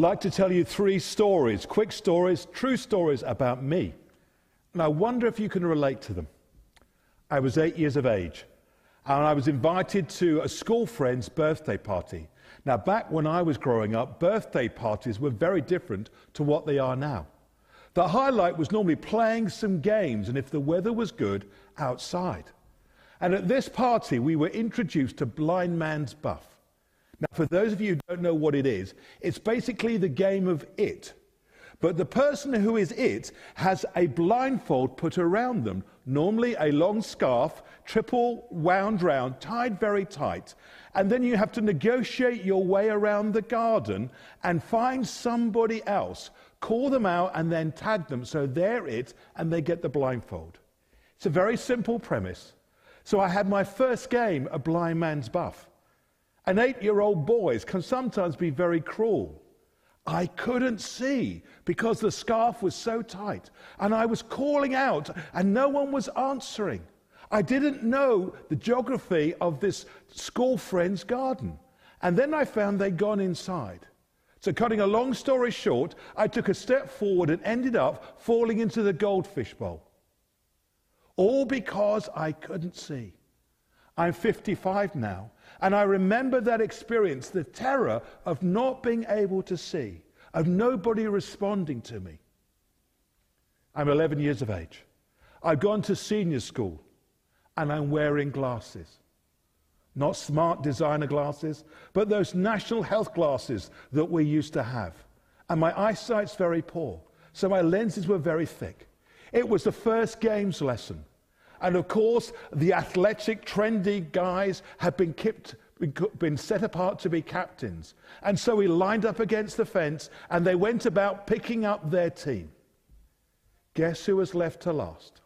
like to tell you three stories, quick stories, true stories about me. And I wonder if you can relate to them. I was eight years of age, and I was invited to a school friend's birthday party. Now, back when I was growing up, birthday parties were very different to what they are now. The highlight was normally playing some games, and if the weather was good, outside. And at this party, we were introduced to Blind Man's Buff. Now, for those of you who don't know what it is, it's basically the game of it. But the person who is it has a blindfold put around them, normally a long scarf, triple wound round, tied very tight. And then you have to negotiate your way around the garden and find somebody else, call them out, and then tag them so they're it and they get the blindfold. It's a very simple premise. So I had my first game, A Blind Man's Buff. And eight year old boys can sometimes be very cruel. I couldn't see because the scarf was so tight. And I was calling out, and no one was answering. I didn't know the geography of this school friend's garden. And then I found they'd gone inside. So, cutting a long story short, I took a step forward and ended up falling into the goldfish bowl. All because I couldn't see. I'm 55 now, and I remember that experience the terror of not being able to see, of nobody responding to me. I'm 11 years of age. I've gone to senior school, and I'm wearing glasses. Not smart designer glasses, but those national health glasses that we used to have. And my eyesight's very poor, so my lenses were very thick. It was the first games lesson. And of course, the athletic, trendy guys had been, kept, been set apart to be captains. And so we lined up against the fence and they went about picking up their team. Guess who was left to last?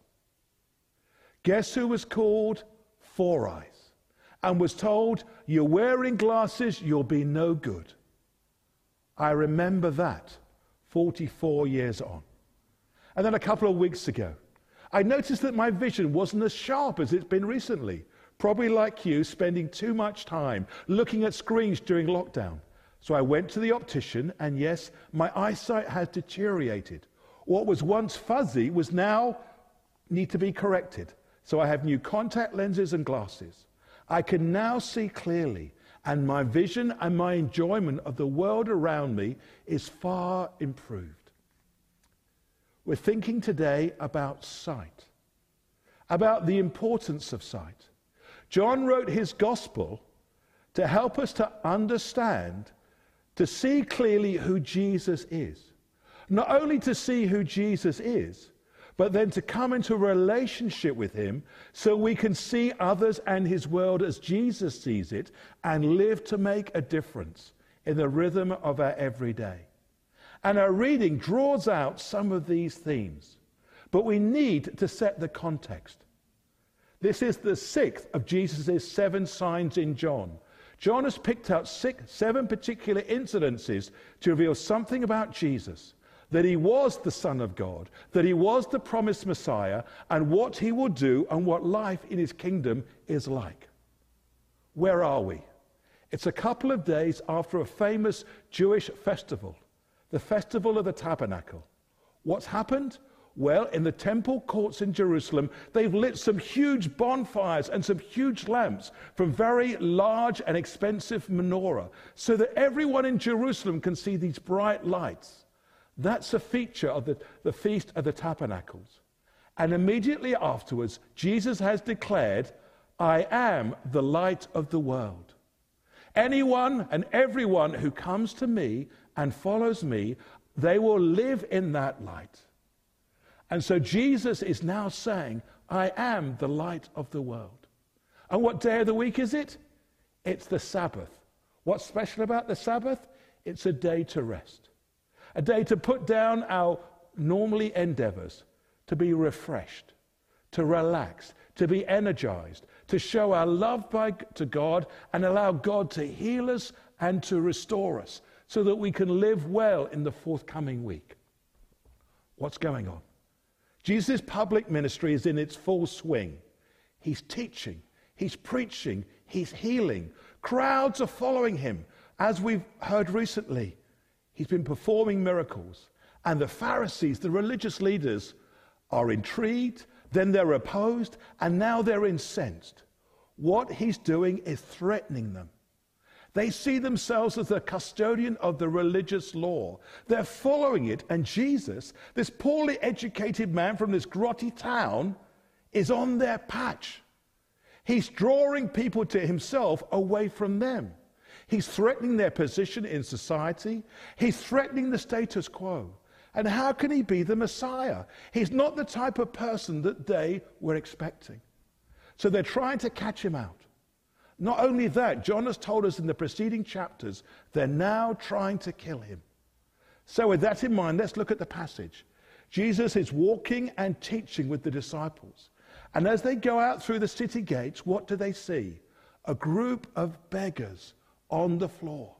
Guess who was called Four Eyes and was told, You're wearing glasses, you'll be no good. I remember that 44 years on. And then a couple of weeks ago, I noticed that my vision wasn't as sharp as it's been recently. Probably like you, spending too much time looking at screens during lockdown. So I went to the optician, and yes, my eyesight has deteriorated. What was once fuzzy was now need to be corrected. So I have new contact lenses and glasses. I can now see clearly, and my vision and my enjoyment of the world around me is far improved. We're thinking today about sight, about the importance of sight. John wrote his gospel to help us to understand, to see clearly who Jesus is. Not only to see who Jesus is, but then to come into a relationship with him so we can see others and his world as Jesus sees it and live to make a difference in the rhythm of our everyday. And our reading draws out some of these themes. But we need to set the context. This is the sixth of Jesus' seven signs in John. John has picked out six, seven particular incidences to reveal something about Jesus that he was the Son of God, that he was the promised Messiah, and what he will do and what life in his kingdom is like. Where are we? It's a couple of days after a famous Jewish festival the festival of the tabernacle. What's happened? Well, in the temple courts in Jerusalem, they've lit some huge bonfires and some huge lamps from very large and expensive menorah so that everyone in Jerusalem can see these bright lights. That's a feature of the, the Feast of the Tabernacles. And immediately afterwards, Jesus has declared, I am the light of the world. Anyone and everyone who comes to me and follows me, they will live in that light. And so Jesus is now saying, I am the light of the world. And what day of the week is it? It's the Sabbath. What's special about the Sabbath? It's a day to rest, a day to put down our normally endeavors, to be refreshed, to relax, to be energized, to show our love by, to God and allow God to heal us and to restore us so that we can live well in the forthcoming week. What's going on? Jesus' public ministry is in its full swing. He's teaching, he's preaching, he's healing. Crowds are following him. As we've heard recently, He's been performing miracles. And the Pharisees, the religious leaders, are intrigued, then they're opposed, and now they're incensed. What he's doing is threatening them. They see themselves as the custodian of the religious law. They're following it, and Jesus, this poorly educated man from this grotty town, is on their patch. He's drawing people to himself away from them. He's threatening their position in society. He's threatening the status quo. And how can he be the Messiah? He's not the type of person that they were expecting. So they're trying to catch him out. Not only that, John has told us in the preceding chapters, they're now trying to kill him. So, with that in mind, let's look at the passage. Jesus is walking and teaching with the disciples. And as they go out through the city gates, what do they see? A group of beggars on the floor.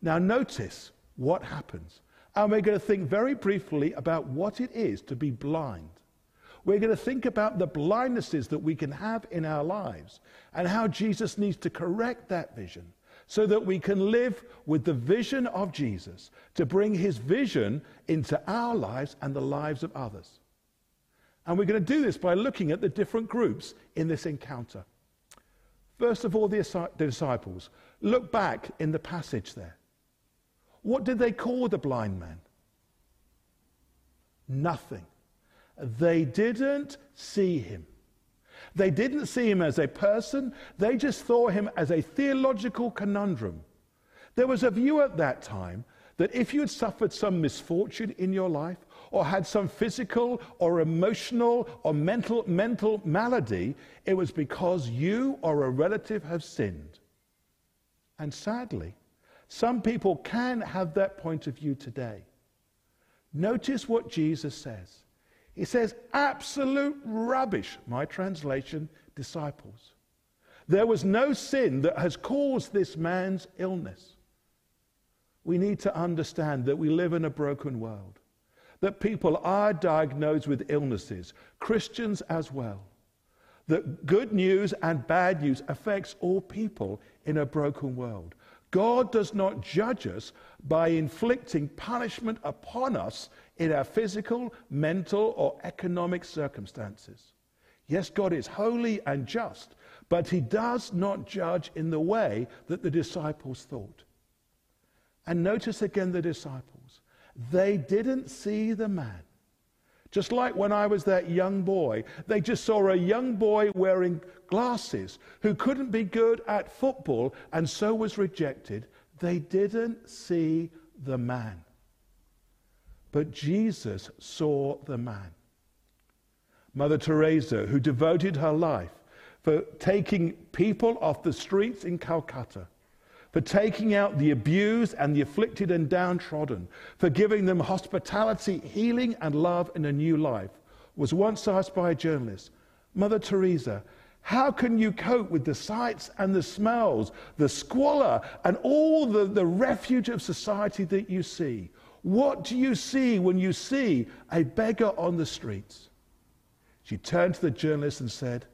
Now, notice what happens. And we're going to think very briefly about what it is to be blind. We're going to think about the blindnesses that we can have in our lives and how Jesus needs to correct that vision so that we can live with the vision of Jesus to bring his vision into our lives and the lives of others. And we're going to do this by looking at the different groups in this encounter. First of all, the disciples. Look back in the passage there. What did they call the blind man? Nothing. They didn't see him. They didn't see him as a person, they just saw him as a theological conundrum. There was a view at that time that if you had suffered some misfortune in your life, or had some physical or emotional or mental, mental malady, it was because you or a relative have sinned. And sadly, some people can have that point of view today. Notice what Jesus says. He says, absolute rubbish, my translation, disciples. There was no sin that has caused this man's illness. We need to understand that we live in a broken world, that people are diagnosed with illnesses, Christians as well. That good news and bad news affects all people in a broken world. God does not judge us by inflicting punishment upon us in our physical, mental, or economic circumstances. Yes, God is holy and just, but he does not judge in the way that the disciples thought. And notice again the disciples. They didn't see the man. Just like when I was that young boy, they just saw a young boy wearing glasses who couldn't be good at football and so was rejected. They didn't see the man. But Jesus saw the man. Mother Teresa, who devoted her life for taking people off the streets in Calcutta, for taking out the abused and the afflicted and downtrodden, for giving them hospitality, healing, and love in a new life, was once asked by a journalist, Mother Teresa, how can you cope with the sights and the smells, the squalor, and all the, the refuge of society that you see? What do you see when you see a beggar on the streets? She turned to the journalist and said,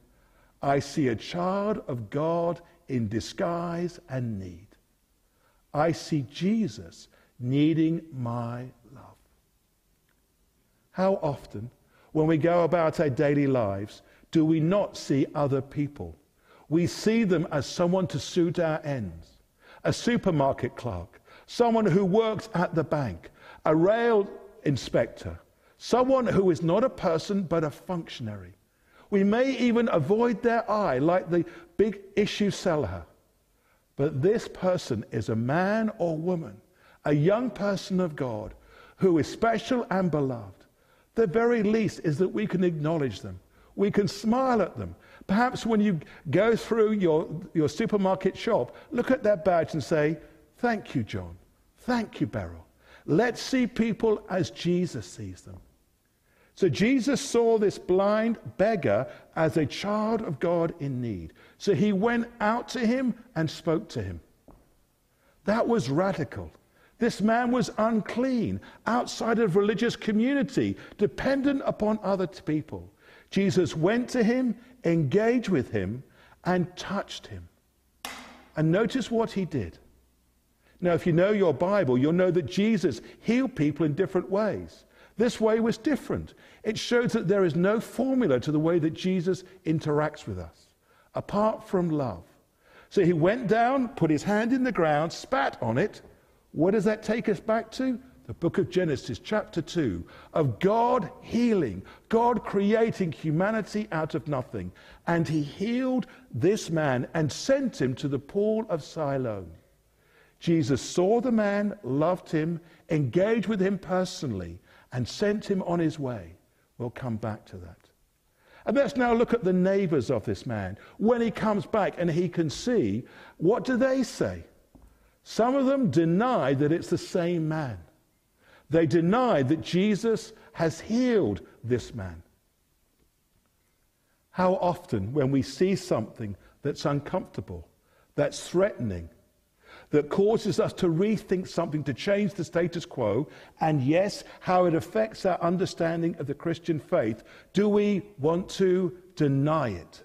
I see a child of God in disguise and need. I see Jesus needing my love. How often, when we go about our daily lives, do we not see other people? We see them as someone to suit our ends a supermarket clerk, someone who works at the bank, a rail inspector, someone who is not a person but a functionary. We may even avoid their eye like the big issue seller. But this person is a man or woman, a young person of God who is special and beloved. The very least is that we can acknowledge them. We can smile at them. Perhaps when you go through your, your supermarket shop, look at their badge and say, Thank you, John. Thank you, Beryl. Let's see people as Jesus sees them. So Jesus saw this blind beggar as a child of God in need. So he went out to him and spoke to him. That was radical. This man was unclean, outside of religious community, dependent upon other people. Jesus went to him, engaged with him, and touched him. And notice what he did. Now, if you know your Bible, you'll know that Jesus healed people in different ways. This way was different. It shows that there is no formula to the way that Jesus interacts with us, apart from love. So he went down, put his hand in the ground, spat on it. What does that take us back to? The book of Genesis, chapter 2, of God healing, God creating humanity out of nothing. And he healed this man and sent him to the pool of Siloam. Jesus saw the man, loved him, engaged with him personally, and sent him on his way. We'll come back to that. And let's now look at the neighbors of this man. When he comes back and he can see, what do they say? Some of them deny that it's the same man. They deny that Jesus has healed this man. How often, when we see something that's uncomfortable, that's threatening, that causes us to rethink something, to change the status quo, and yes, how it affects our understanding of the Christian faith, do we want to deny it,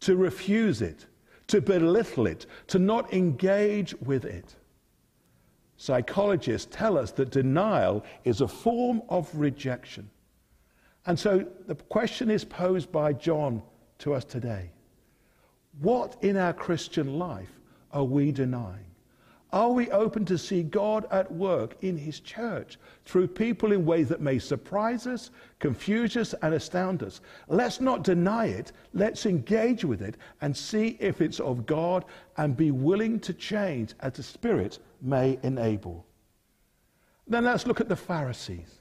to refuse it, to belittle it, to not engage with it? Psychologists tell us that denial is a form of rejection. And so the question is posed by John to us today What in our Christian life are we denying? Are we open to see God at work in His church through people in ways that may surprise us, confuse us, and astound us? Let's not deny it. Let's engage with it and see if it's of God and be willing to change as the Spirit may enable. Then let's look at the Pharisees.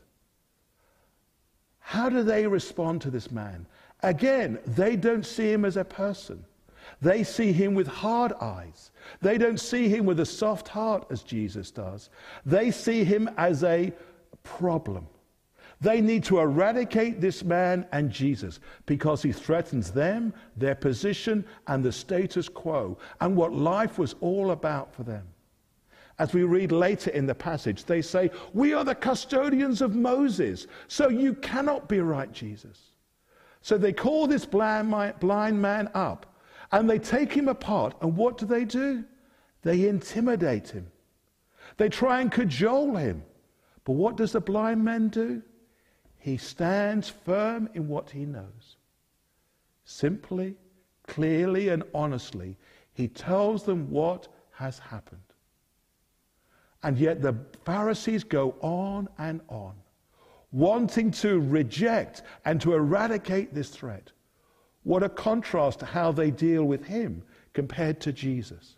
How do they respond to this man? Again, they don't see him as a person. They see him with hard eyes. They don't see him with a soft heart as Jesus does. They see him as a problem. They need to eradicate this man and Jesus because he threatens them, their position, and the status quo, and what life was all about for them. As we read later in the passage, they say, We are the custodians of Moses, so you cannot be right, Jesus. So they call this blind man up and they take him apart. And what do they do? They intimidate him. They try and cajole him. But what does the blind man do? He stands firm in what he knows. Simply, clearly, and honestly, he tells them what has happened. And yet the Pharisees go on and on, wanting to reject and to eradicate this threat. What a contrast to how they deal with him compared to Jesus.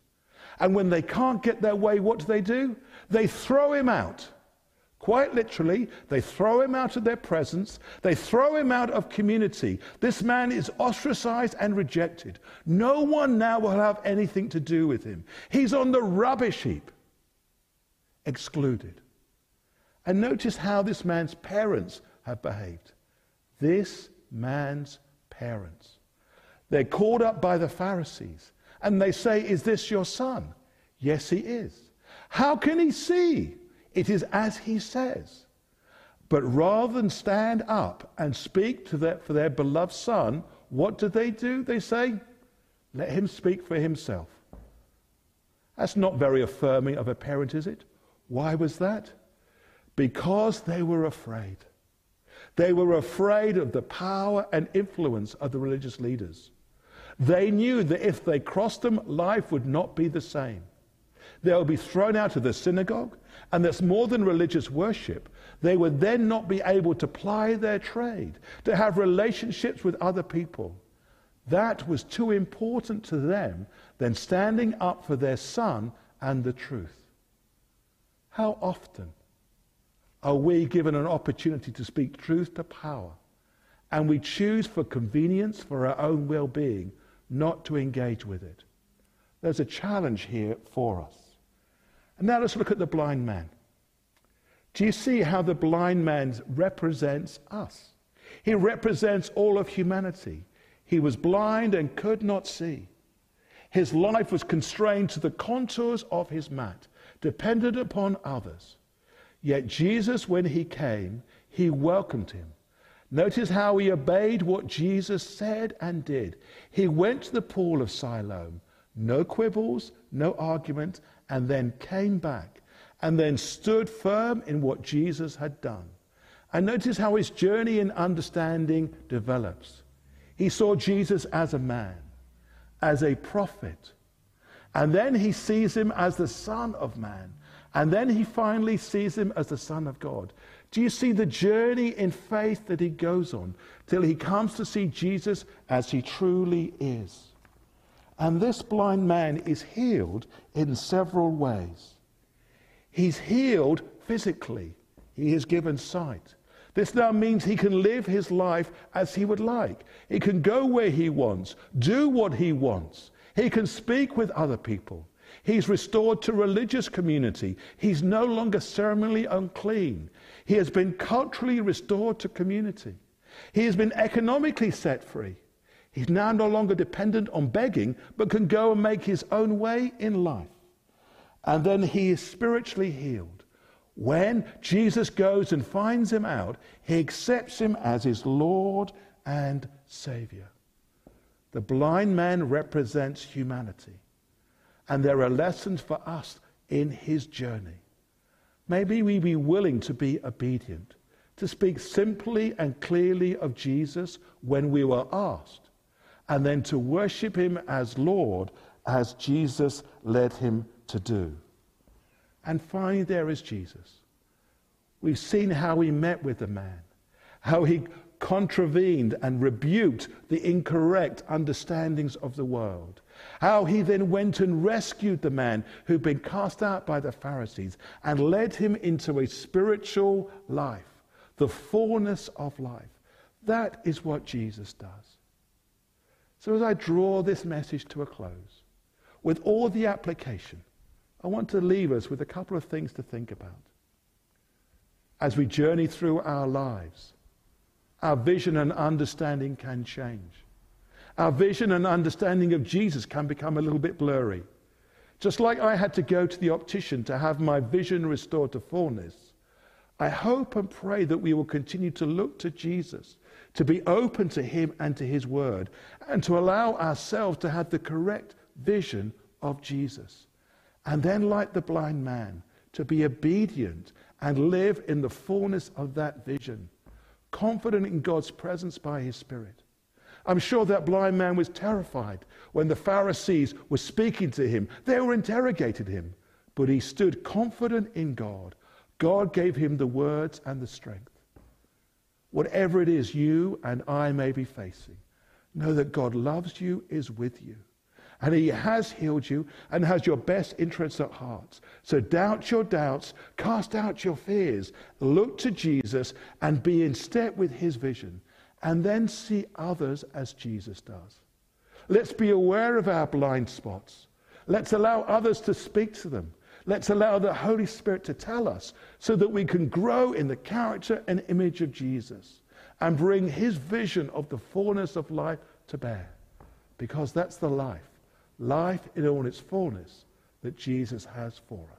And when they can't get their way, what do they do? They throw him out. Quite literally, they throw him out of their presence. They throw him out of community. This man is ostracized and rejected. No one now will have anything to do with him. He's on the rubbish heap, excluded. And notice how this man's parents have behaved. This man's parents. They're called up by the Pharisees and they say, Is this your son? Yes, he is. How can he see? It is as he says. But rather than stand up and speak to their, for their beloved son, what do they do? They say, Let him speak for himself. That's not very affirming of a parent, is it? Why was that? Because they were afraid. They were afraid of the power and influence of the religious leaders. They knew that if they crossed them, life would not be the same. They would be thrown out of the synagogue, and that's more than religious worship. They would then not be able to ply their trade, to have relationships with other people. That was too important to them than standing up for their son and the truth. How often are we given an opportunity to speak truth to power, and we choose for convenience, for our own well being, not to engage with it. There's a challenge here for us. And now let's look at the blind man. Do you see how the blind man represents us? He represents all of humanity. He was blind and could not see. His life was constrained to the contours of his mat, dependent upon others. Yet Jesus, when he came, he welcomed him. Notice how he obeyed what Jesus said and did. He went to the pool of Siloam. No quibbles, no argument, and then came back and then stood firm in what Jesus had done. And notice how his journey in understanding develops. He saw Jesus as a man, as a prophet, and then he sees him as the Son of Man, and then he finally sees him as the Son of God. Do you see the journey in faith that he goes on till he comes to see Jesus as he truly is? And this blind man is healed in several ways. He's healed physically, he is given sight. This now means he can live his life as he would like. He can go where he wants, do what he wants. He can speak with other people. He's restored to religious community. He's no longer ceremonially unclean. He has been culturally restored to community. He has been economically set free. He's now no longer dependent on begging, but can go and make his own way in life. And then he is spiritually healed. When Jesus goes and finds him out, he accepts him as his Lord and Savior. The blind man represents humanity. And there are lessons for us in his journey. Maybe we be willing to be obedient, to speak simply and clearly of Jesus when we were asked, and then to worship him as Lord as Jesus led him to do. And finally, there is Jesus. We've seen how he met with the man, how he contravened and rebuked the incorrect understandings of the world. How he then went and rescued the man who'd been cast out by the Pharisees and led him into a spiritual life, the fullness of life. That is what Jesus does. So as I draw this message to a close, with all the application, I want to leave us with a couple of things to think about. As we journey through our lives, our vision and understanding can change. Our vision and understanding of Jesus can become a little bit blurry. Just like I had to go to the optician to have my vision restored to fullness, I hope and pray that we will continue to look to Jesus, to be open to Him and to His Word, and to allow ourselves to have the correct vision of Jesus. And then, like the blind man, to be obedient and live in the fullness of that vision confident in God's presence by his Spirit. I'm sure that blind man was terrified when the Pharisees were speaking to him. They were interrogating him, but he stood confident in God. God gave him the words and the strength. Whatever it is you and I may be facing, know that God loves you, is with you. And he has healed you and has your best interests at heart. So doubt your doubts, cast out your fears, look to Jesus and be in step with his vision. And then see others as Jesus does. Let's be aware of our blind spots. Let's allow others to speak to them. Let's allow the Holy Spirit to tell us so that we can grow in the character and image of Jesus and bring his vision of the fullness of life to bear. Because that's the life life in all its fullness that Jesus has for us.